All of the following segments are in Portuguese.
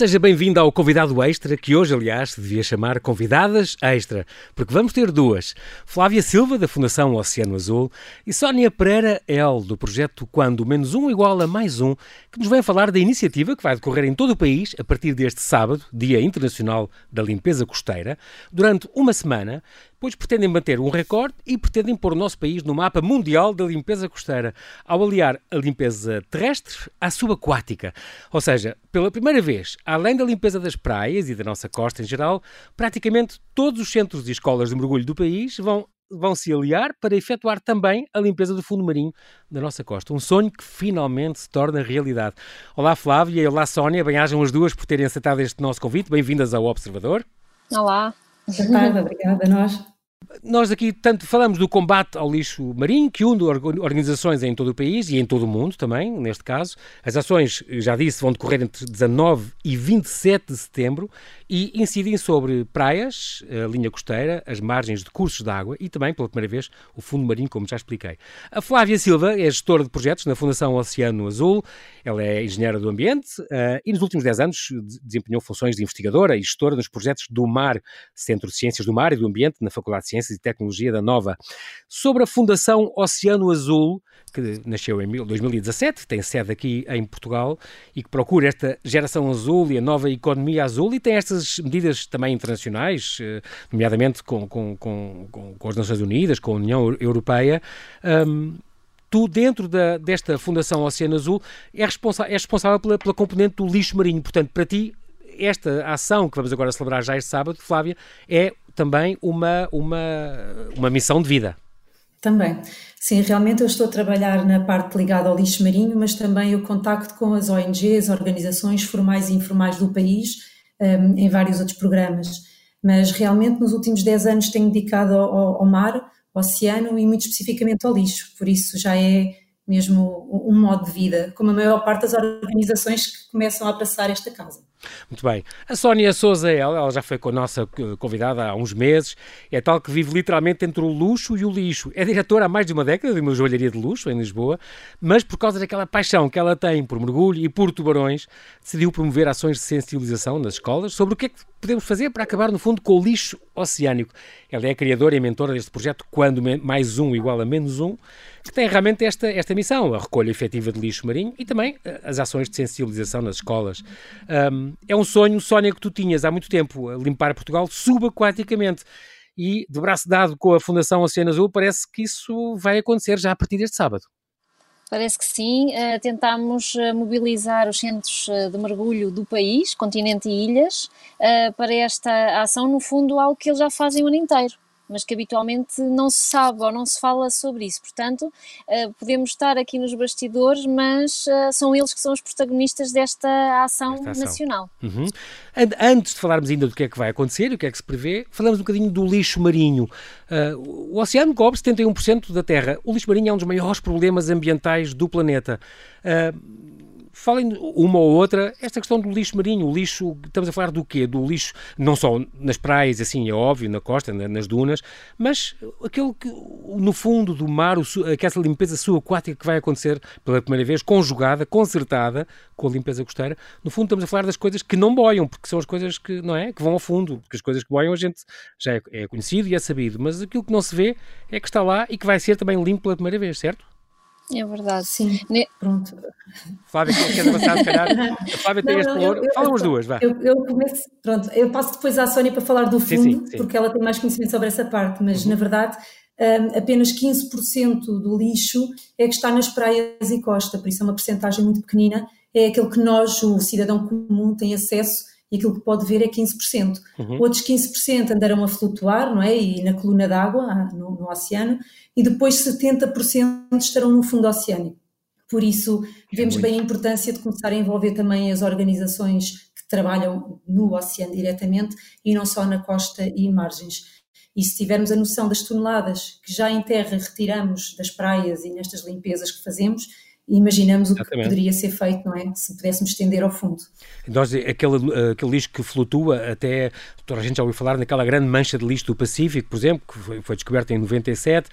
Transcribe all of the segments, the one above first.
Seja bem-vindo ao Convidado Extra, que hoje, aliás, devia chamar Convidadas Extra, porque vamos ter duas. Flávia Silva, da Fundação Oceano Azul, e Sónia Pereira El, do projeto Quando Menos Um Igual a Mais Um, que nos vem falar da iniciativa que vai decorrer em todo o país a partir deste sábado, Dia Internacional da Limpeza Costeira, durante uma semana, pois pretendem manter um recorde e pretendem pôr o nosso país no mapa mundial da limpeza costeira, ao aliar a limpeza terrestre à subaquática. Ou seja, pela primeira vez, além da limpeza das praias e da nossa costa em geral, praticamente todos os centros e escolas de mergulho do país vão vão se aliar para efetuar também a limpeza do fundo marinho da nossa costa. Um sonho que finalmente se torna realidade. Olá Flávia e olá Sónia, bem-ajam as duas por terem aceitado este nosso convite. Bem-vindas ao Observador. Olá. Boa tarde, obrigada a nós. Nós aqui tanto falamos do combate ao lixo marinho, que une organizações em todo o país e em todo o mundo também, neste caso. As ações, já disse, vão decorrer entre 19 e 27 de setembro e incidem sobre praias, a linha costeira, as margens de cursos de água e também, pela primeira vez, o fundo marinho, como já expliquei. A Flávia Silva é gestora de projetos na Fundação Oceano Azul, ela é engenheira do ambiente uh, e nos últimos 10 anos desempenhou funções de investigadora e gestora nos projetos do Mar, Centro de Ciências do Mar e do Ambiente, na Faculdade de Ciências e Tecnologia da Nova. Sobre a Fundação Oceano Azul, que nasceu em 2017, tem sede aqui em Portugal e que procura esta geração azul e a nova economia azul e tem estas medidas também internacionais, eh, nomeadamente com, com, com, com as Nações Unidas, com a União Europeia. Um, tu, dentro da, desta Fundação Oceano Azul, é, responsa é responsável pela, pela componente do lixo marinho. Portanto, para ti, esta ação que vamos agora celebrar já este sábado, Flávia, é também uma, uma, uma missão de vida. Também. Sim, realmente eu estou a trabalhar na parte ligada ao lixo marinho, mas também o contacto com as ONGs, organizações formais e informais do país, um, em vários outros programas. Mas realmente nos últimos 10 anos tenho dedicado ao, ao mar, ao oceano e muito especificamente ao lixo, por isso já é mesmo um modo de vida, como a maior parte das organizações que começam a abraçar esta causa. Muito bem. A Sónia Souza, ela, ela já foi com a nossa eh, convidada há uns meses, é tal que vive literalmente entre o luxo e o lixo. É diretora há mais de uma década de uma joalharia de luxo em Lisboa, mas por causa daquela paixão que ela tem por mergulho e por tubarões, decidiu promover ações de sensibilização nas escolas sobre o que é que podemos fazer para acabar, no fundo, com o lixo oceânico. Ela é a criadora e mentora deste projeto Quando Mais Um Igual a Menos Um, que tem realmente esta, esta missão, a recolha efetiva de lixo marinho e também eh, as ações de sensibilização nas escolas. Um, é um sonho, Sónia, que tu tinhas há muito tempo, limpar Portugal subaquaticamente. E, de braço dado com a Fundação Oceano Azul, parece que isso vai acontecer já a partir deste sábado. Parece que sim. Uh, tentámos uh, mobilizar os centros uh, de mergulho do país, continente e ilhas, para esta ação, no fundo, algo que eles já fazem o ano inteiro mas que habitualmente não se sabe ou não se fala sobre isso. Portanto, uh, podemos estar aqui nos bastidores, mas uh, são eles que são os protagonistas desta ação, ação. nacional. Uhum. Antes de falarmos ainda do que é que vai acontecer, o que é que se prevê, falamos um bocadinho do lixo marinho. Uh, o oceano cobre 71% da Terra. O lixo marinho é um dos maiores problemas ambientais do planeta. Uh, falem uma ou outra, esta questão do lixo marinho, o lixo, estamos a falar do quê? Do lixo, não só nas praias, assim, é óbvio, na costa, nas dunas, mas aquele que, no fundo do mar, aquela limpeza subaquática que vai acontecer pela primeira vez, conjugada, concertada com a limpeza costeira, no fundo estamos a falar das coisas que não boiam, porque são as coisas que, não é, que vão ao fundo, porque as coisas que boiam a gente já é, é conhecido e é sabido, mas aquilo que não se vê é que está lá e que vai ser também limpo pela primeira vez, certo? É verdade. Sim, ne... pronto. Flávia, quer avançar, se calhar? A Flávia tem não, este valor. Fala as duas, vá. Eu, eu, começo, pronto, eu passo depois à Sónia para falar do fundo, sim, sim, sim. porque ela tem mais conhecimento sobre essa parte, mas uhum. na verdade um, apenas 15% do lixo é que está nas praias e costa, por isso é uma porcentagem muito pequenina, é aquele que nós, o cidadão comum, tem acesso e aquilo que pode ver é 15%. Uhum. Outros 15% andarão a flutuar, não é? E na coluna d'água, ah, no, no, oceano, e depois 70% estarão no fundo oceânico. Por isso, é vemos bem a importância de começar a envolver também as organizações que trabalham no oceano diretamente e não só na costa e margens. E se tivermos a noção das toneladas que já em terra retiramos das praias e nestas limpezas que fazemos, imaginamos o que poderia ser feito, não é? Se pudéssemos estender ao fundo. Nós, aquele, aquele lixo que flutua, até toda a gente já ouviu falar naquela grande mancha de lixo do Pacífico, por exemplo, que foi, foi descoberta em 97.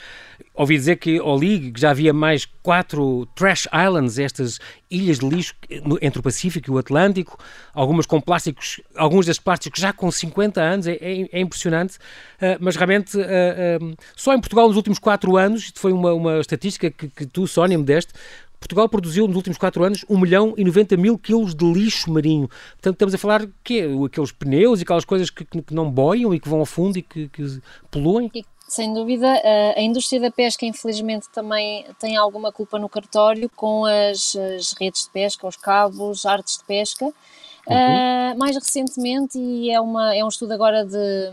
Ouvi dizer que ali já havia mais quatro trash islands, estas ilhas de lixo entre o Pacífico e o Atlântico, algumas com plásticos, alguns destes plásticos já com 50 anos, é, é, é impressionante, uh, mas realmente uh, só em Portugal nos últimos quatro anos, isto foi uma, uma estatística que, que tu, Sónia, me deste, Portugal produziu nos últimos 4 anos 1 milhão e 90 mil quilos de lixo marinho. Portanto, estamos a falar que aqueles pneus e aquelas coisas que, que não boiam e que vão ao fundo e que, que poluem. Sem dúvida, a indústria da pesca, infelizmente, também tem alguma culpa no cartório com as, as redes de pesca, os cabos, artes de pesca. Uhum. Uh, mais recentemente, e é, uma, é um estudo agora de,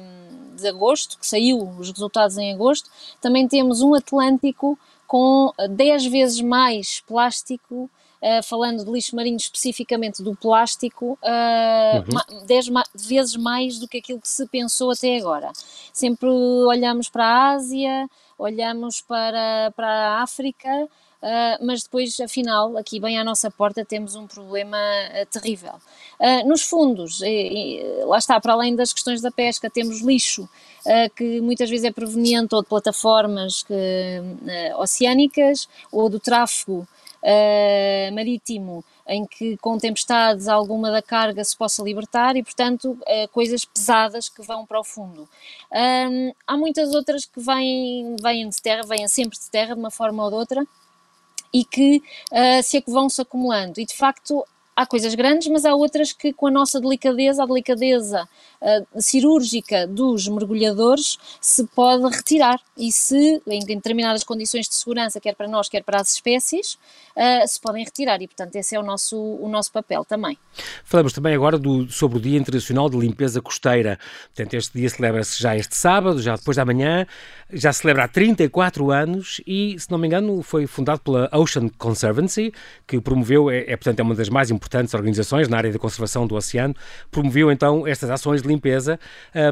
de agosto, que saiu os resultados em agosto, também temos um Atlântico com 10 vezes mais plástico, uh, falando de lixo marinho especificamente do plástico, uh, uhum. 10 ma vezes mais do que aquilo que se pensou até agora. Sempre olhamos para a Ásia, olhamos para, para a África, Uh, mas depois, afinal, aqui bem à nossa porta temos um problema uh, terrível. Uh, nos fundos, e, e, lá está, para além das questões da pesca, temos lixo que muitas vezes é proveniente ou de plataformas que, oceânicas ou do tráfego marítimo em que com tempestades alguma da carga se possa libertar e, portanto, coisas pesadas que vão para o fundo. há muitas outras que vêm, vêm de terra, vêm sempre de terra de uma forma ou de outra, e que uh, se, vão se acumulando. E de facto há coisas grandes, mas há outras que, com a nossa delicadeza, a delicadeza uh, cirúrgica dos mergulhadores, se pode retirar. E se, em determinadas condições de segurança, quer para nós, quer para as espécies, uh, se podem retirar. E, portanto, esse é o nosso, o nosso papel também. Falamos também agora do, sobre o Dia Internacional de Limpeza Costeira. Portanto, este dia celebra-se já este sábado, já depois da manhã, já celebra há 34 anos e, se não me engano, foi fundado pela Ocean Conservancy, que promoveu, é, é portanto, é uma das mais importantes importantes organizações na área da conservação do oceano, promoveu então estas ações de limpeza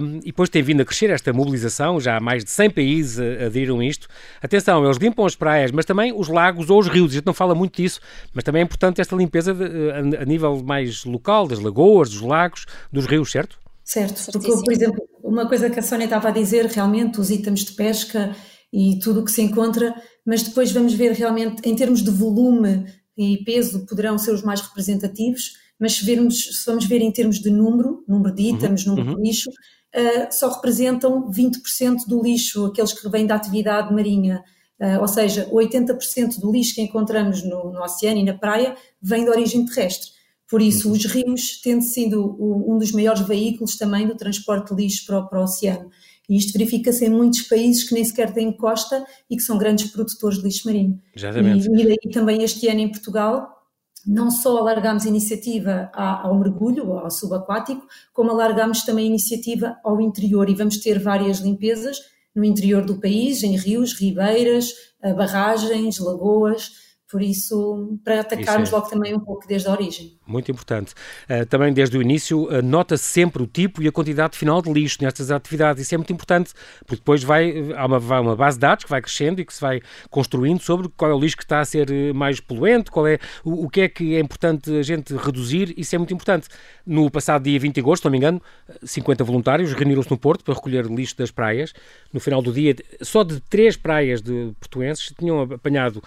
um, e depois tem vindo a crescer esta mobilização, já há mais de 100 países aderiram a isto. Atenção, eles limpam as praias, mas também os lagos ou os rios, a gente não fala muito disso, mas também é importante esta limpeza de, a, a nível mais local, das lagoas, dos lagos, dos rios, certo? Certo, porque, por exemplo, uma coisa que a Sónia estava a dizer, realmente, os itens de pesca e tudo o que se encontra, mas depois vamos ver realmente, em termos de volume e peso poderão ser os mais representativos, mas se, vermos, se vamos ver em termos de número, número de itens, uhum, número uhum. de lixo, uh, só representam 20% do lixo, aqueles que vêm da atividade marinha. Uh, ou seja, 80% do lixo que encontramos no, no, oceano e na praia vem de origem terrestre. Por isso, uhum. os rios tendo sido um dos maiores veículos também do transporte de lixo para para o oceano. E isto verifica-se em muitos países que nem sequer têm costa e que são grandes produtores de lixo marinho. Exatamente. E, e daí também este ano em Portugal não só alargámos a iniciativa ao mergulho, ao subaquático, como alargámos também a iniciativa ao interior. E vamos ter várias limpezas no interior do país, em rios, ribeiras, barragens, lagoas, por isso, para atacarmos isso é. logo também um pouco desde a origem. Muito importante. Uh, também desde o início, uh, nota-se sempre o tipo e a quantidade final de lixo nestas atividades. Isso é muito importante, porque depois vai, há uma, vai uma base de dados que vai crescendo e que se vai construindo sobre qual é o lixo que está a ser eh, mais poluente, qual é o, o que é que é importante a gente reduzir. Isso é muito importante. No passado dia 20 de agosto, se não me engano, 50 voluntários reuniram-se no Porto para recolher lixo das praias. No final do dia, só de três praias de portuenses tinham apanhado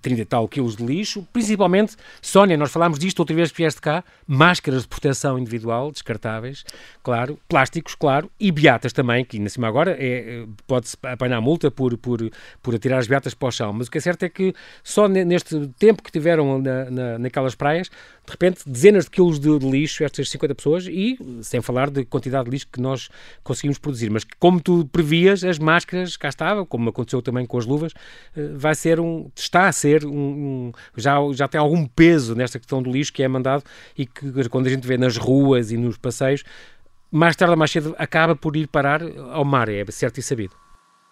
30 e tal quilos de lixo, principalmente, Sónia, nós falámos disto outra vez que vieste cá, máscaras de proteção individual, descartáveis, claro, plásticos, claro, e beatas também, que ainda cima agora é, pode-se apanhar multa por, por, por atirar as beatas para o chão, mas o que é certo é que só neste tempo que tiveram na, na, naquelas praias, de repente, dezenas de quilos de, de, lixo, estas 50 pessoas, e sem falar de quantidade de lixo que nós conseguimos produzir. Mas como tu previas, as máscaras, cá estava, como aconteceu também com as luvas, eh, vai ser um, está a ser um, um, já, já tem algum peso nesta questão do lixo que é mandado e que quando a gente vê nas ruas e nos passeios, mais tarde ou mais cedo acaba por ir parar ao mar, é certo e sabido.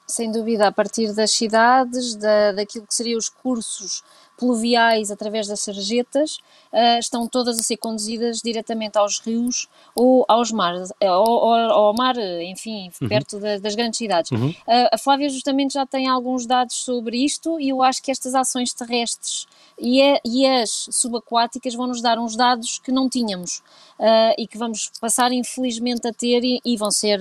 Sem dúvida, a partir das cidades, da, daquilo que seriam os cursos pluviais através das sarjetas uh, estão todas a ser conduzidas diretamente aos rios ou aos mares, ou, ao mar, enfim, uhum. perto da, das grandes cidades. Uhum. Uh, a Flávia justamente já tem alguns dados sobre isto e eu acho que estas ações terrestres e, é, e as subaquáticas vão nos dar uns dados que não tínhamos uh, e que vamos passar infelizmente a ter e, e vão ser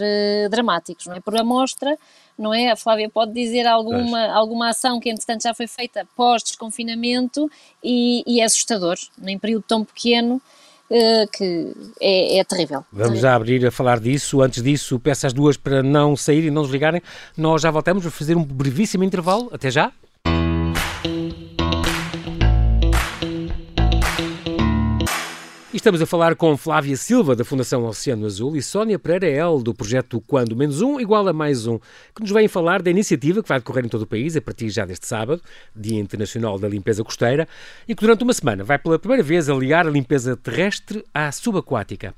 dramáticos, não é? Por amostra, não é? A Flávia pode dizer alguma, alguma ação que entretanto já foi feita pós-desconfinamento e, e é assustador, em período tão pequeno, Uh, que é, é, terrível. Vamos já abrir a falar disso. Antes disso, peço às duas para não saírem e não desligarem. Nós já voltamos a fazer um brevíssimo intervalo. Até já. Estamos a falar com Flávia Silva, da Fundação Oceano Azul, e Sónia Pereira El, do projeto Quando Menos Um, igual a mais um, que nos vêm falar da iniciativa que vai decorrer em todo o país, a partir já deste sábado, Dia Internacional da Limpeza Costeira, e que durante uma semana vai pela primeira vez aliar a limpeza terrestre à subaquática.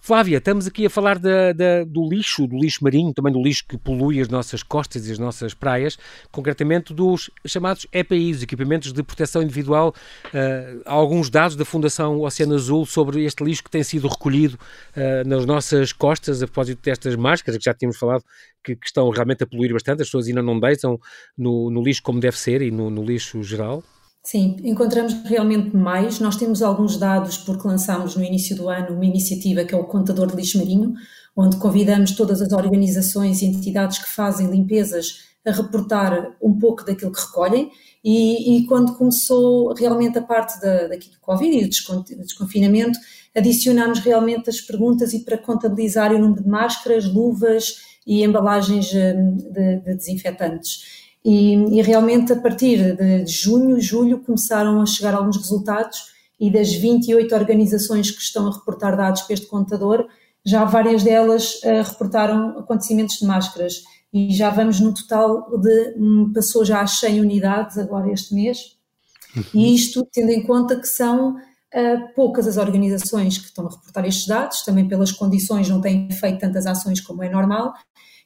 Flávia, estamos aqui a falar da, da, do lixo, do lixo marinho, também do lixo que polui as nossas costas e as nossas praias, concretamente dos chamados EPIs, equipamentos de proteção individual. Uh, há alguns dados da Fundação Oceano Azul sobre este lixo que tem sido recolhido uh, nas nossas costas, a propósito destas máscaras que já tínhamos falado, que, que estão realmente a poluir bastante, as pessoas ainda não deitam no, no lixo como deve ser e no, no lixo geral. Sim, encontramos realmente mais. Nós temos alguns dados porque lançámos no início do ano uma iniciativa que é o Contador de Lixo Marinho, onde convidamos todas as organizações e entidades que fazem limpezas a reportar um pouco daquilo que recolhem. E, e quando começou realmente a parte da, daqui do Covid e do desconfinamento, adicionámos realmente as perguntas e para contabilizar o número de máscaras, luvas e embalagens hum, de, de desinfetantes. E, e, realmente a partir de junho, julho, começaram a chegar alguns resultados e das 28 organizações que estão a reportar dados para este contador, já várias delas uh, reportaram acontecimentos de máscaras. E já vamos no total de, um, passou já às 100 unidades agora este mês, uhum. e isto tendo em conta que são uh, poucas as organizações que estão a reportar estes dados, também pelas condições não têm feito tantas ações como é normal,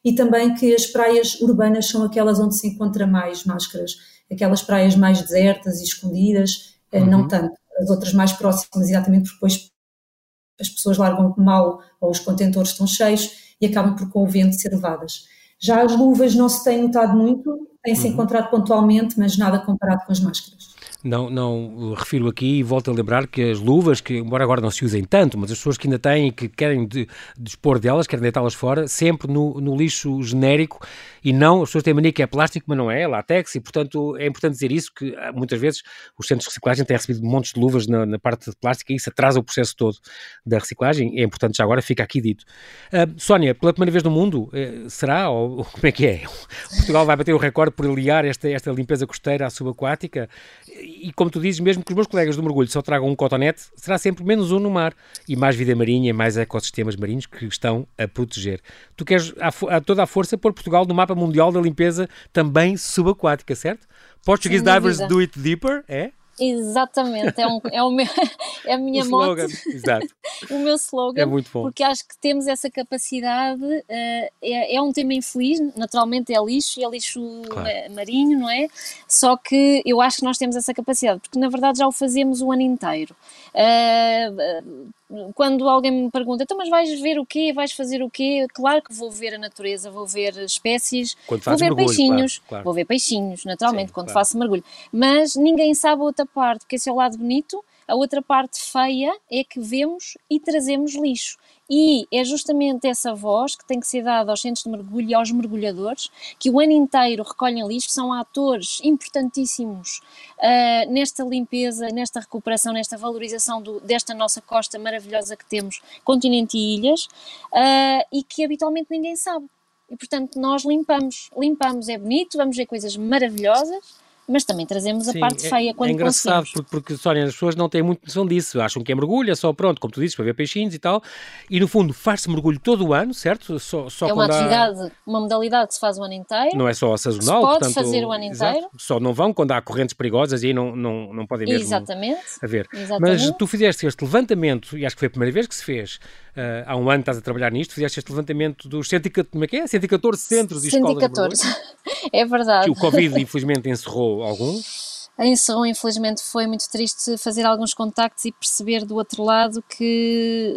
e também que as praias urbanas são aquelas onde se encontra mais máscaras, aquelas praias mais desertas e escondidas, eh, uhum. não tanto. As outras mais próximas, exatamente porque depois as pessoas largam mal ou os contentores estão cheios e acabam por com o vento ser levadas. Já as luvas não se tem notado muito, tem-se uhum. encontrado pontualmente, mas nada comparado com as máscaras. Não, não refiro aqui e volto a lembrar que as luvas, que embora agora não se usem tanto, mas as pessoas que ainda têm e que querem de, dispor delas, querem deitá-las fora, sempre no, no, lixo genérico e não, as pessoas têm mania que é plástico, mas não é, é látex, e portanto é importante dizer isso, que ah, muitas vezes os centros de reciclagem têm recebido montes de luvas na, na parte de plástico e isso atrasa o processo todo da reciclagem, é importante já agora, fica aqui dito. Uh, Sónia, pela primeira vez no mundo, eh, será, ou como é que é? Portugal vai bater o recorde por aliar esta, esta limpeza costeira à subaquática? E como tu dizes, mesmo que os meus colegas do mergulho só tragam um cotonete, será sempre menos um no mar e mais vida marinha e mais ecossistemas marinhos que estão a proteger. Tu queres a, a toda a força pôr Portugal no mapa mundial da limpeza também subaquática, certo? Portuguese Divers do it deeper, é? Exatamente, é, um, é, o meu, é a minha moto, o meu slogan, é muito bom. porque acho que temos essa capacidade, uh, é, é um tema infeliz, naturalmente é lixo e é lixo claro. marinho, não é? Só que eu acho que nós temos essa capacidade, porque na verdade já o fazemos o ano inteiro. Uh, quando alguém me pergunta, então mas vais ver o quê? Vais fazer o quê? Claro que vou ver a natureza, vou ver espécies, vou ver mergulho, peixinhos, claro, claro. vou ver peixinhos, naturalmente, Sim, quando claro. faço mergulho. Mas ninguém sabe a outra parte, porque esse é o lado bonito, a outra parte feia é que vemos e trazemos lixo. E é justamente essa voz que tem que ser dada aos centros de mergulho e aos mergulhadores, que o ano inteiro recolhem lixo, são atores importantíssimos uh, nesta limpeza, nesta recuperação, nesta valorização do, desta nossa costa maravilhosa que temos, continente e ilhas, uh, e que habitualmente ninguém sabe. E portanto nós limpamos, limpamos, é bonito, vamos ver coisas maravilhosas, mas também trazemos Sim, a parte é, feia quando É engraçado, porque, porque, Sónia, as pessoas não têm muito noção disso, acham que é mergulho, é só pronto, como tu dizes, para ver peixinhos e tal, e no fundo faz-se mergulho todo o ano, certo? Só, só é uma atividade, há... uma modalidade que se faz o ano inteiro. Não é só a sazonal, se pode portanto, fazer o ano inteiro. Exato, só não vão quando há correntes perigosas e aí não, não, não podem mesmo Exatamente. a ver. Exatamente. Mas tu fizeste este levantamento, e acho que foi a primeira vez que se fez, uh, há um ano estás a trabalhar nisto, fizeste este levantamento dos 114, como é que é? 114 centros e 114. escolas. 114, é verdade. Que o Covid infelizmente encerrou alguns. em Serrão, infelizmente, foi muito triste fazer alguns contactos e perceber do outro lado que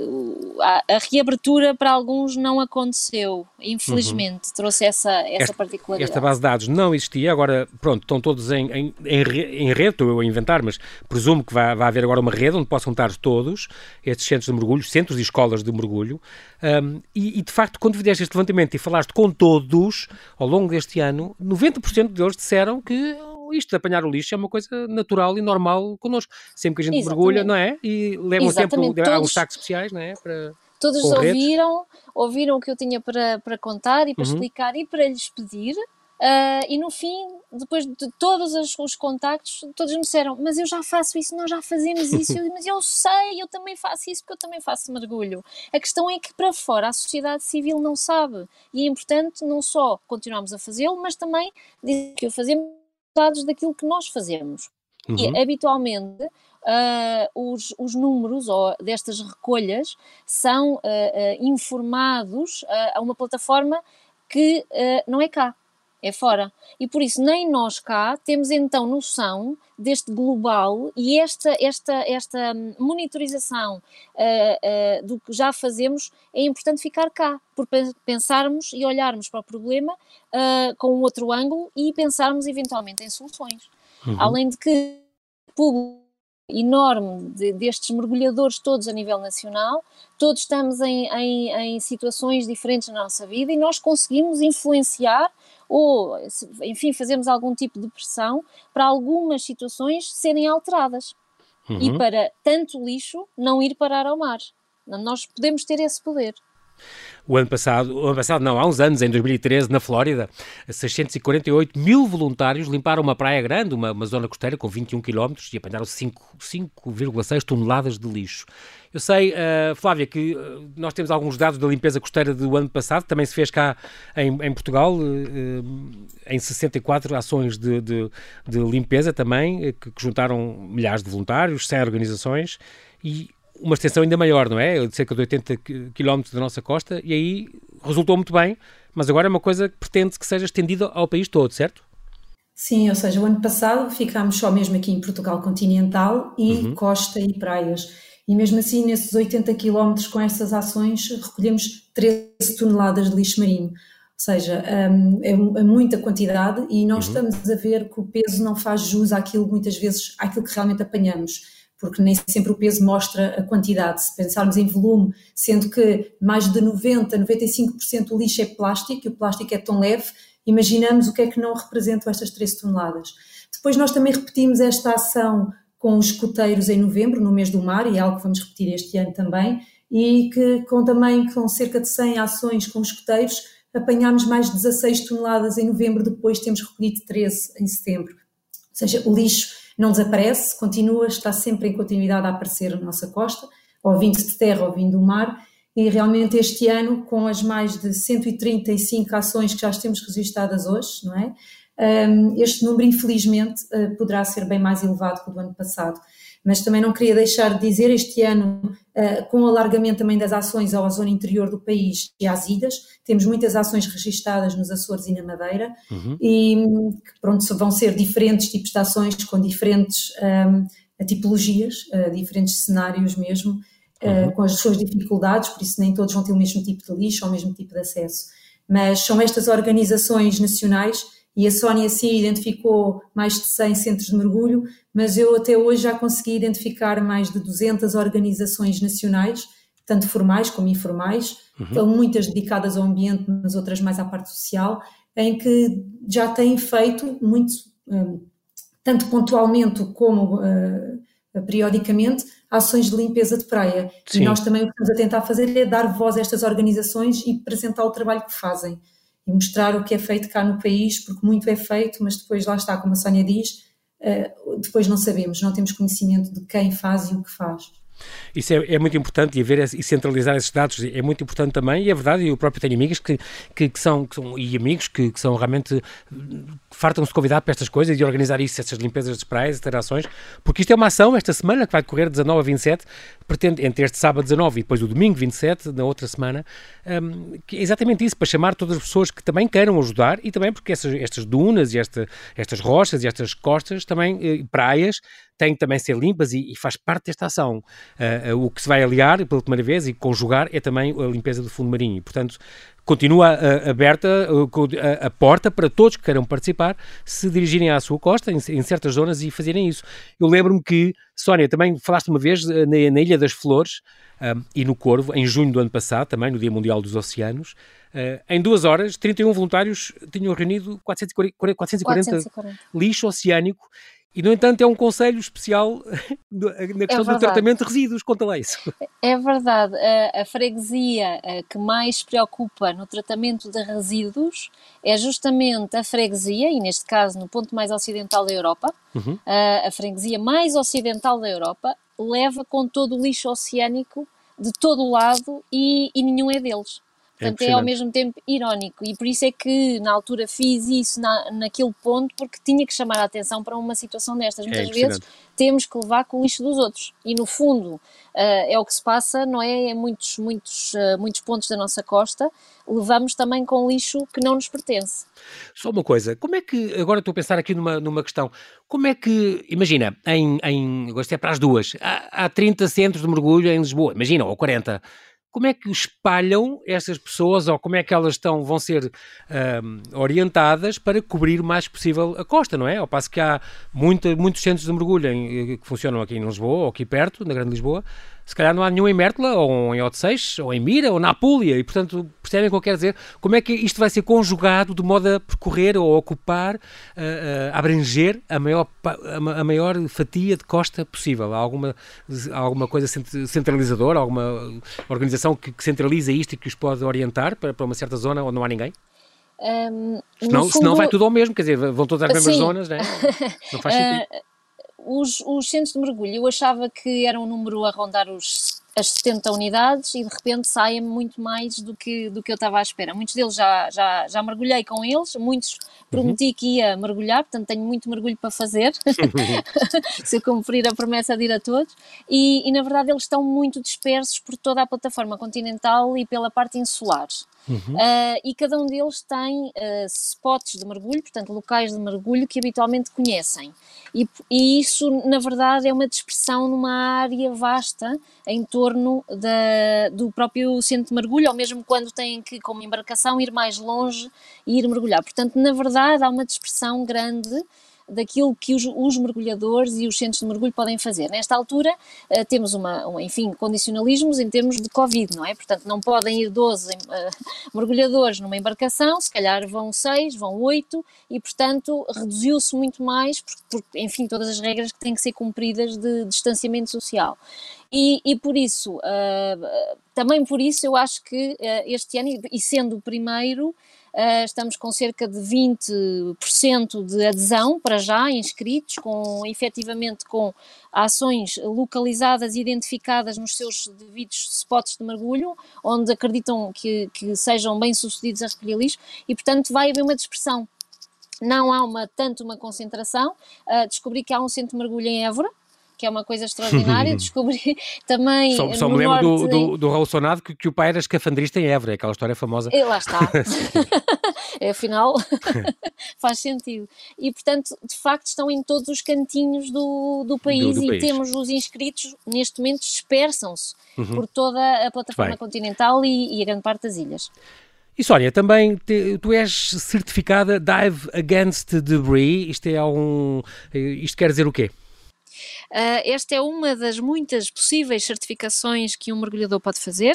a, a reabertura para alguns não aconteceu. Infelizmente, uhum. trouxe essa, essa esta, particularidade. Esta base de dados não existia, agora, pronto, estão todos em, em, em, em rede, estou eu a inventar, mas presumo que vai, vai haver agora uma rede onde possam estar todos estes centros de mergulho, centros e escolas de mergulho. Um, e, e, de facto, quando fizeste este levantamento e falaste com todos ao longo deste ano, 90% deles disseram que isto de apanhar o lixo é uma coisa natural e normal connosco. Sempre que a gente Exatamente. mergulha, não é? E levam Exatamente. sempre Todos... uns sacos especiais, não é? Para, Todos ouviram, ouviram o que eu tinha para, para contar e para uhum. explicar e para lhes pedir. Uh, e no fim, depois de todos os, os, contactos, todos me disseram: Mas eu já faço isso, nós já fazemos isso. eu, mas eu sei, eu também faço isso, porque eu também faço mergulho. A questão é que para fora a sociedade civil não sabe. E é importante não só continuarmos a fazê-lo, mas também dizer que o fazemos dados daquilo que nós fazemos. Uhum. E habitualmente uh, os, os, números ou destas recolhas são uh, uh, informados a uma plataforma que não é cá, é fora. E por isso, nem nós cá temos então noção deste global e esta, esta, esta monitorização uh, uh, do que já fazemos é importante ficar cá, por pensarmos e olharmos para o problema uh, com um outro ângulo e pensarmos eventualmente em soluções. Uhum. Além de que público enorme de, destes mergulhadores todos a nível nacional, todos estamos em, em, em situações diferentes na nossa vida e nós conseguimos influenciar ou, enfim, fazermos algum tipo de pressão para algumas situações serem alteradas uhum. e para tanto lixo não ir parar ao mar. Nós podemos ter esse poder. O ano passado, o ano passado não, há uns anos, em 2013, na Flórida, 648 mil voluntários limparam uma praia grande, uma, uma zona costeira com 21 km e apanharam 5,6 toneladas de lixo. Eu sei, uh, Flávia, que uh, nós temos alguns dados da limpeza costeira do ano passado, também se fez cá em, em Portugal, uh, em 64 ações de, de, de limpeza também, que, que juntaram milhares de voluntários, 100 organizações, e uma extensão ainda maior, não é? De cerca de 80 km da nossa costa, e aí resultou muito bem, mas agora é uma coisa que pretende que seja estendida ao país todo, certo? Sim, ou seja, o ano passado ficámos só mesmo aqui em Portugal continental e uhum. costa e praias. E mesmo assim, nesses 80 quilómetros com essas ações, recolhemos 13 toneladas de lixo marinho. Ou seja, um, é, é, muita quantidade e nós uhum. estamos a ver que o peso não faz jus àquilo, muitas vezes, àquilo que realmente apanhamos porque nem sempre o peso mostra a quantidade. Se pensarmos em volume, sendo que mais de 90, 95% do lixo é plástico, e o plástico é tão leve, imaginamos o que é que não representam estas 13 toneladas. Depois nós também repetimos esta ação com os escuteiros em novembro, no mês do mar, e é algo que vamos repetir este ano também, e que com também com cerca de 100 ações com os escuteiros, apanhámos mais de 16 toneladas em novembro, depois temos recolhido 13 em setembro. Ou seja, o lixo não desaparece, continua, está sempre em continuidade a aparecer na nossa costa, ou vindo de terra ou vindo do mar, e realmente este ano, com as mais de 135 ações que já temos registradas hoje, não é? este número, infelizmente, eh, poderá ser bem mais elevado que o do ano passado mas também não queria deixar de dizer, este ano, uh, com o alargamento também das ações à zona interior do país e às ilhas, temos muitas ações registadas nos Açores e na Madeira, uhum. e que pronto, vão ser diferentes tipos de ações, com diferentes um, tipologias, uh, diferentes cenários mesmo, uh, uhum. com as suas dificuldades, por isso nem todos vão ter o mesmo tipo de lixo ou o mesmo tipo de acesso. Mas são estas organizações nacionais e a Sónia sim identificou mais de 100 centros de mergulho, mas eu até hoje já consegui identificar mais de 200 organizações nacionais, tanto formais como informais, uhum. Muitas dedicadas ao ambiente, mas outras mais à parte social, em que já têm feito muito, um, tanto pontualmente como uh, periodicamente, ações de limpeza de praia. Sim. E nós também o que estamos a tentar fazer é dar voz a estas organizações e apresentar o trabalho que fazem e mostrar o que é feito cá no país, porque muito é feito, mas depois lá está, como a Sónia diz, uh, depois não sabemos, não temos conhecimento de quem faz e o que faz. Isso é, é, muito importante e haver e centralizar esses dados é muito importante também e é verdade, e eu próprio tenho amigas que, que, que, são, que são, e amigos que, que são realmente fartam-se de convidar para estas coisas e organizar isso, essas limpezas de praias, interações, porque isto é uma ação esta semana que vai decorrer 19 a 27, pretende entre este sábado 19 e depois o domingo 27, na outra semana, um, que é exatamente isso, para chamar todas as pessoas que também queiram ajudar e também porque essas, estas dunas e esta, estas rochas e estas costas, também eh, praias, têm que também ser limpas e, e faz parte desta ação. Uh, uh, o que se vai aliar pela primeira vez e conjugar é também a limpeza do fundo marinho. portanto, continua uh, aberta a, a, porta para todos que queiram participar se dirigirem à sua costa, em, em certas zonas, e fazerem isso. Eu lembro-me que, Sónia, também falaste uma vez na, na Ilha das Flores e no Corvo, em junho do ano passado, também no Dia Mundial dos Oceanos, Uh, em duas horas, 31 voluntários tinham reunido 440, 440, 440. lixo oceânico e, no entanto, é um conselho especial na questão é do tratamento de resíduos. Conta lá isso. É verdade. A, a freguesia que mais preocupa no tratamento de resíduos é justamente a freguesia, e neste caso no ponto mais ocidental da Europa, uhum. a, a freguesia mais ocidental da Europa leva com todo o lixo oceânico de todo o lado e, e nenhum é deles. É Portanto, é, é, ao mesmo tempo irónico e por isso é que na altura fiz isso na, naquele ponto porque tinha que chamar a atenção para uma situação destas. É Muitas é vezes temos que levar com o lixo dos outros e no fundo uh, é o que se passa, não é? Em muitos, muitos, uh, muitos pontos da nossa costa levamos também com lixo que não nos pertence. Só uma coisa, como é que, agora estou a pensar aqui numa, numa questão, como é que, imagina, em, em agora é para as duas, há, há 30 centros de mergulho em Lisboa, imagina, ou 40, como é que espalham essas pessoas ou como é que elas estão, vão ser um, orientadas para cobrir o mais possível a costa, não é? Ao passo que há muita, muitos centros de mergulho em, que funcionam aqui em Lisboa ou aqui perto, na Grande Lisboa, se calhar não há nenhum em Mértola, ou em Odisseis, ou em Mira, ou na Apulia, e portanto percebem o que eu quero dizer? Como é que isto vai ser conjugado de modo a percorrer ou ocupar, uh, uh, abranger a maior, a maior fatia de costa possível? Há alguma, alguma coisa centralizadora, alguma organização que, que centraliza isto e que os pode orientar para, para uma certa zona onde não há ninguém? Um, senão, fundo... senão vai tudo ao mesmo, quer dizer, vão todas às mesmas Sim. zonas, né? não faz sentido. Uh, os, os centros de mergulho, eu achava que era um número a rondar os, as 70 unidades e de repente saem muito mais do que, do que eu estava à espera. Muitos deles já, já, já mergulhei com eles, muitos prometi uhum. que ia mergulhar, portanto tenho muito mergulho para fazer, se eu cumprir a promessa de ir a todos. E, e na verdade eles estão muito dispersos por toda a plataforma continental e pela parte insular. Uhum. Uh, e cada um deles tem uh, spots de mergulho, portanto, locais de mergulho que habitualmente conhecem. E, e, isso, na verdade, é uma dispersão numa área vasta em torno da, do próprio centro de mergulho, ou mesmo quando têm que, como embarcação, ir mais longe e ir mergulhar. Portanto, na verdade, há uma dispersão grande daquilo que os, os, mergulhadores e os centros de mergulho podem fazer. Nesta altura, uh, temos uma, um, enfim, condicionalismos em termos de Covid, não é? Portanto, não podem ir 12 uh, eh, mergulhadores numa embarcação, se calhar vão 6, vão 8, e, portanto, reduziu-se muito mais, por, por, enfim, todas as regras que têm que ser cumpridas de distanciamento social. E, e, por isso, uh, também por isso, eu acho que uh, este ano, e sendo o primeiro, estamos com cerca de 20% de adesão para já, inscritos, com efetivamente com ações localizadas e identificadas nos seus devidos spots de mergulho, onde acreditam que, que sejam bem sucedidos a recolher lixo, e portanto vai haver uma dispersão. Não há uma, tanto uma concentração. Uh, descobri que há um centro de mergulho em Évora, que é uma coisa extraordinária. Descobri também. Só, só me lembro norte... do, do, do Raul Sonado que, que, o pai era escafandrista em Évora, aquela história famosa. E lá está. é, afinal, faz sentido. E portanto, de facto, estão em todos os cantinhos do, do país do, e país. temos os inscritos, neste momento, dispersam-se uhum. por toda a plataforma Bem. continental e, e a grande parte das ilhas. E Sónia, também te, tu és certificada Dive Against Debris. Isto é um. Isto quer dizer o quê? Uh, esta é uma das muitas possíveis certificações que um mergulhador pode fazer.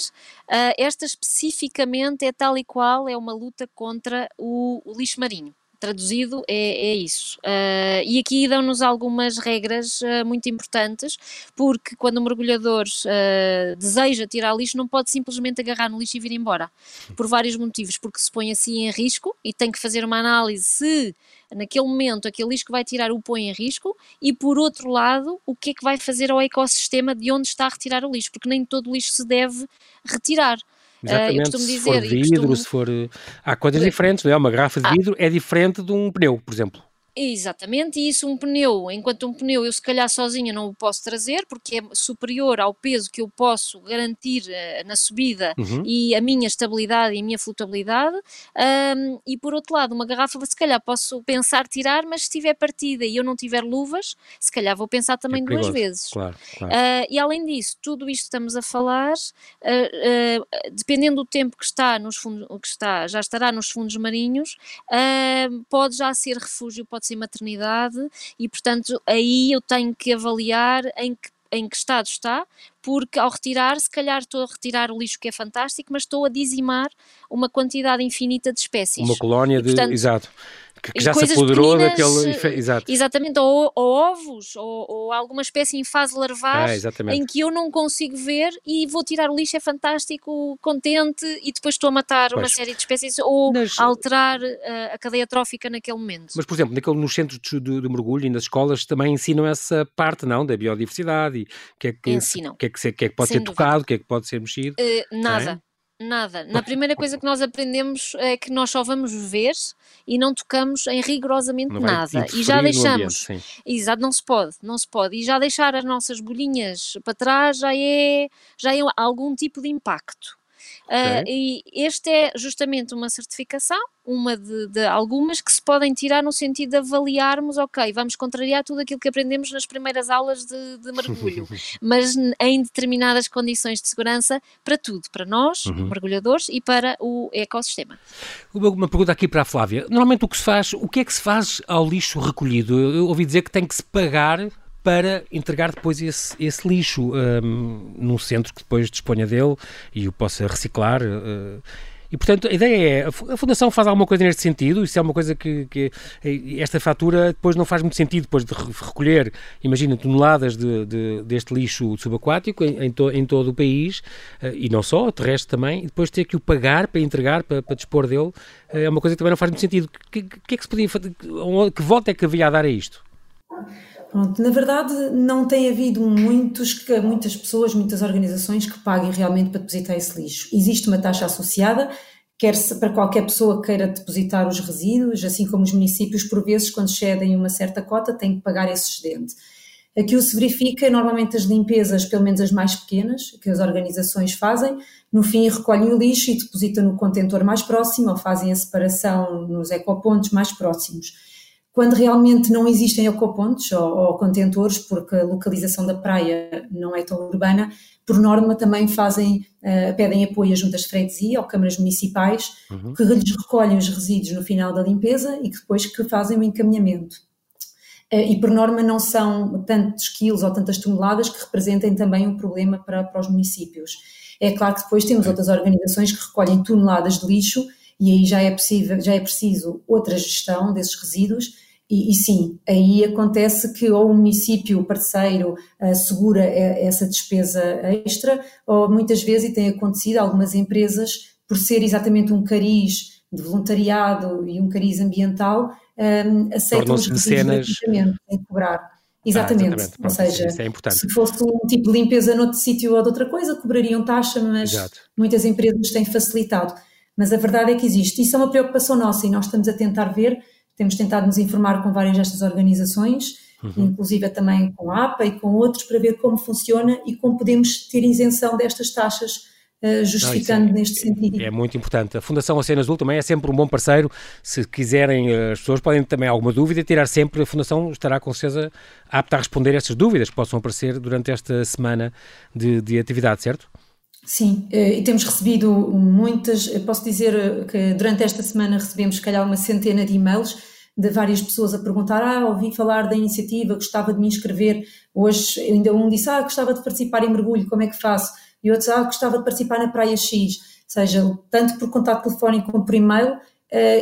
Uh, esta especificamente é tal e qual, é uma luta contra o, o lixo marinho traduzido é, é isso. Uh, e aqui dão-nos algumas regras uh, muito importantes, porque quando o mergulhador uh, deseja tirar lixo, não pode simplesmente agarrar no lixo e vir embora, por vários motivos, porque se põe assim em risco e tem que fazer uma análise se naquele momento aquele lixo que vai tirar o põe em risco e por outro lado o que é que vai fazer ao ecossistema de onde está a retirar o lixo, porque nem todo o lixo se deve retirar. Exatamente, uh, se dizer, for vidro, costumo... se for... Há coisas diferentes, não é? Uma garrafa de ah. vidro é diferente de um pneu, por exemplo. Exatamente, e isso um pneu, enquanto um pneu eu se calhar sozinha não o posso trazer porque é superior ao peso que eu posso garantir uh, na subida uhum. e a minha estabilidade e a minha flutabilidade um, e por outro lado uma garrafa se calhar posso pensar tirar mas se estiver partida e eu não tiver luvas se calhar vou pensar também é duas vezes claro, claro. Uh, e além disso, tudo isto estamos a falar uh, dependendo do tempo que está nos fundos, que está, já estará nos fundos marinhos pode já ser refúgio, pode ser maternidade e, portanto, aí eu tenho que avaliar em que em que estado está, porque ao retirar, se calhar estou a retirar o lixo que é fantástico, mas estou a dizimar uma quantidade infinita de espécies. Uma colónia e, portanto, de. Exato que, que já se apoderou daquele. Exato. Exatamente, ou, ou ovos, ou, ou, alguma espécie em fase larvar ah, em que eu não consigo ver e vou tirar o lixo, é fantástico, contente, e depois estou a matar pois. uma série de espécies ou nas... alterar a, eh, a cadeia trófica naquele momento. Mas, por exemplo, naquele, nos centros de, de, de, mergulho e nas escolas também ensinam essa parte, não? Da biodiversidade e que é que, ensinam. Que é que, que, é que pode Sem ser dúvida. tocado, que é que pode ser mexido. Uh, nada. Nada. Na primeira coisa que nós aprendemos é que nós só vamos ver e não tocamos em rigorosamente nada. E já deixamos. Ambiente, exato, não se pode, não se pode. E já deixar as nossas bolinhas para trás já é, já é algum tipo de impacto. Uh, e este é justamente uma certificação, uma de, de, algumas que se podem tirar no sentido de avaliarmos, ok, vamos contrariar tudo aquilo que aprendemos nas primeiras aulas de, de mergulho, mas em determinadas condições de segurança para tudo, para nós, uhum. mergulhadores, e para o ecossistema. Uma pergunta aqui para a Flávia. Normalmente o que se faz, o que é que se faz ao lixo recolhido? Eu ouvi dizer que tem que se pagar para entregar depois esse, esse lixo um, num centro que depois disponha dele e o possa reciclar. Uh, e, portanto, a ideia é, a Fundação faz alguma coisa neste sentido, isso é uma coisa que, que esta fatura depois não faz muito sentido, depois de recolher, imagina, toneladas de, de, deste lixo subaquático em, em, to, em, todo o país, uh, e não só, terrestre também, e depois ter que o pagar para entregar, para, para dispor dele, uh, é uma coisa que também não faz muito sentido. O que, que, é que se podia fazer, que volta é que havia a dar a isto? Pronto, na verdade, não tem havido muitos, muitas pessoas, muitas organizações que paguem realmente para depositar esse lixo. Existe uma taxa associada, quer para qualquer pessoa que queira depositar os resíduos, assim como os municípios, por vezes, quando cedem uma certa cota, têm que pagar esse excedente. Aquilo se verifica, normalmente as limpezas, pelo menos as mais pequenas, que as organizações fazem, no fim recolhem o lixo e depositam no contentor mais próximo ou fazem a separação nos ecopontos mais próximos quando realmente não existem ecopontos ou, ou contentores, porque a localização da praia não é tão urbana, por norma também fazem, uh, pedem apoio a juntas de freguesia ou câmaras municipais, uhum. que lhes recolhem os resíduos no final da limpeza e que depois que fazem o encaminhamento. Uh, e por norma não são tantos quilos ou tantas toneladas que representem também um problema para, para os municípios. É claro que depois temos outras organizações que recolhem toneladas de lixo e aí já é, possível, já é preciso outra gestão desses resíduos e, e, sim, aí acontece que ou o município parceiro uh, segura essa despesa extra, ou muitas vezes, e tem acontecido, algumas empresas, por ser exatamente um cariz de voluntariado e um cariz ambiental, um, ehm, aceitam os mecenas... em cobrar. Exatamente, ah, exatamente. ou seja, é se fosse um tipo de limpeza noutro sítio ou de outra coisa, cobrariam taxa, mas Exato. muitas empresas têm facilitado. Mas a verdade é que existe. Isso é uma preocupação nossa e nós estamos a tentar ver. Temos tentado nos informar com várias destas organizações, uhum. inclusive também com a APA e com outros, para ver como funciona e como podemos ter isenção destas taxas Uh, justificando Não, é, neste sentido. É muito importante. A Fundação Oceano Azul também é sempre um bom parceiro. Se quiserem, eh, as pessoas podem também alguma dúvida tirar sempre. A Fundação estará com certeza apta a responder a essas dúvidas que possam aparecer durante esta semana de, de atividade, certo? Sim, eh, e temos recebido muitas, posso dizer eh, que durante esta semana recebemos, se calhar, uma centena de e-mails de várias pessoas a perguntar: Ah, ouvi falar da iniciativa, gostava de me inscrever. Hoje, ainda um disse: Ah, gostava de participar em mergulho, como é que faço? E outros: Ah, gostava de participar na Praia X. Ou seja, tanto por contato telefónico como por e-mail,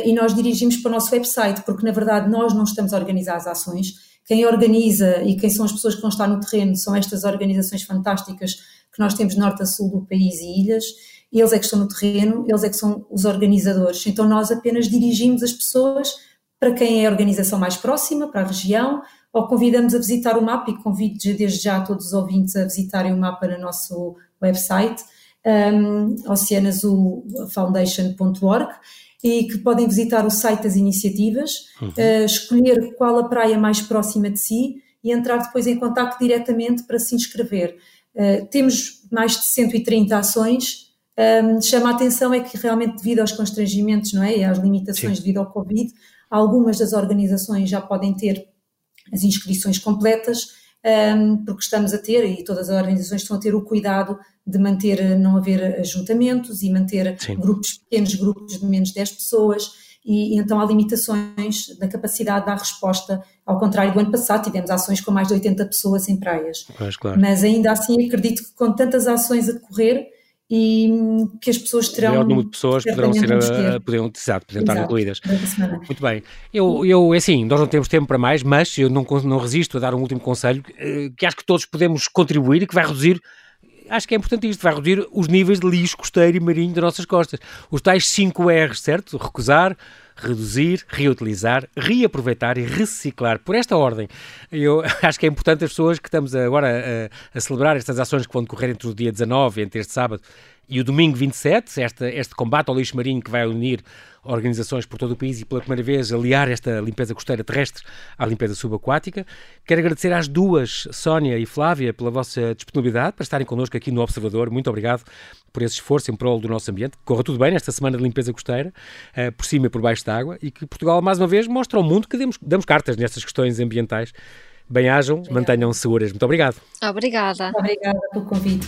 e nós dirigimos para o nosso website, porque na verdade nós não estamos a organizar as ações. Quem organiza e quem são as pessoas que vão estar no terreno são estas organizações fantásticas que nós temos norte a sul do país e ilhas. Eles é que estão no terreno, eles é que são os organizadores. Então nós apenas dirigimos as pessoas para quem é a organização mais próxima, para a região, ou convidamos a visitar o mapa e convido desde já todos os ouvintes a visitarem o mapa no nosso website, um, e que podem visitar o site das iniciativas, uhum. uh, escolher qual a praia mais próxima de si e entrar depois em contato diretamente para se inscrever. Uh, temos mais de 130 ações. Um, chama a atenção é que realmente devido aos constrangimentos não é, e às limitações Sim. devido ao Covid, algumas das organizações já podem ter as inscrições completas, porque estamos a ter, e todas as organizações estão a ter o cuidado de manter, não haver ajuntamentos e manter Sim. grupos, pequenos grupos de menos 10 pessoas, e, e, então há limitações da capacidade de dar resposta, ao contrário do ano passado, tivemos ações com mais de 80 pessoas em praias. Mas, claro. Mas ainda assim acredito que com tantas ações a decorrer, e que as pessoas terão. O número de pessoas poderão ser a, poderão, exato, poderão estar incluídas. Muito bem. Eu, eu, é assim, nós não temos tempo para mais, mas eu não, não resisto a dar um último conselho eh, que acho que todos podemos contribuir e que vai reduzir. Acho que é importante isto, vai reduzir os níveis de lixo costeiro e marinho das nossas costas. Os tais 5 R's, certo? Recusar, reduzir, reutilizar, reaproveitar e reciclar. Por esta ordem, eu acho que é importante as pessoas que estamos agora a, a celebrar estas ações que vão decorrer entre o dia 19, entre este sábado e o domingo 27, este, este combate ao lixo marinho que vai unir organizações por todo o país e pela primeira vez aliar esta limpeza costeira terrestre à limpeza subaquática. Quero agradecer às duas, Sónia e Flávia, pela vossa disponibilidade para estarem connosco aqui no Observador. Muito obrigado por esse esforço em prol do nosso ambiente. Corra tudo bem nesta semana de limpeza costeira, uh, por cima e por baixo da água, e que Portugal, mais uma vez, mostra ao mundo que demos, damos cartas nestas questões ambientais. Bem-ajam, mantenham-se seguras. Muito obrigado. Obrigada. Obrigada pelo convite.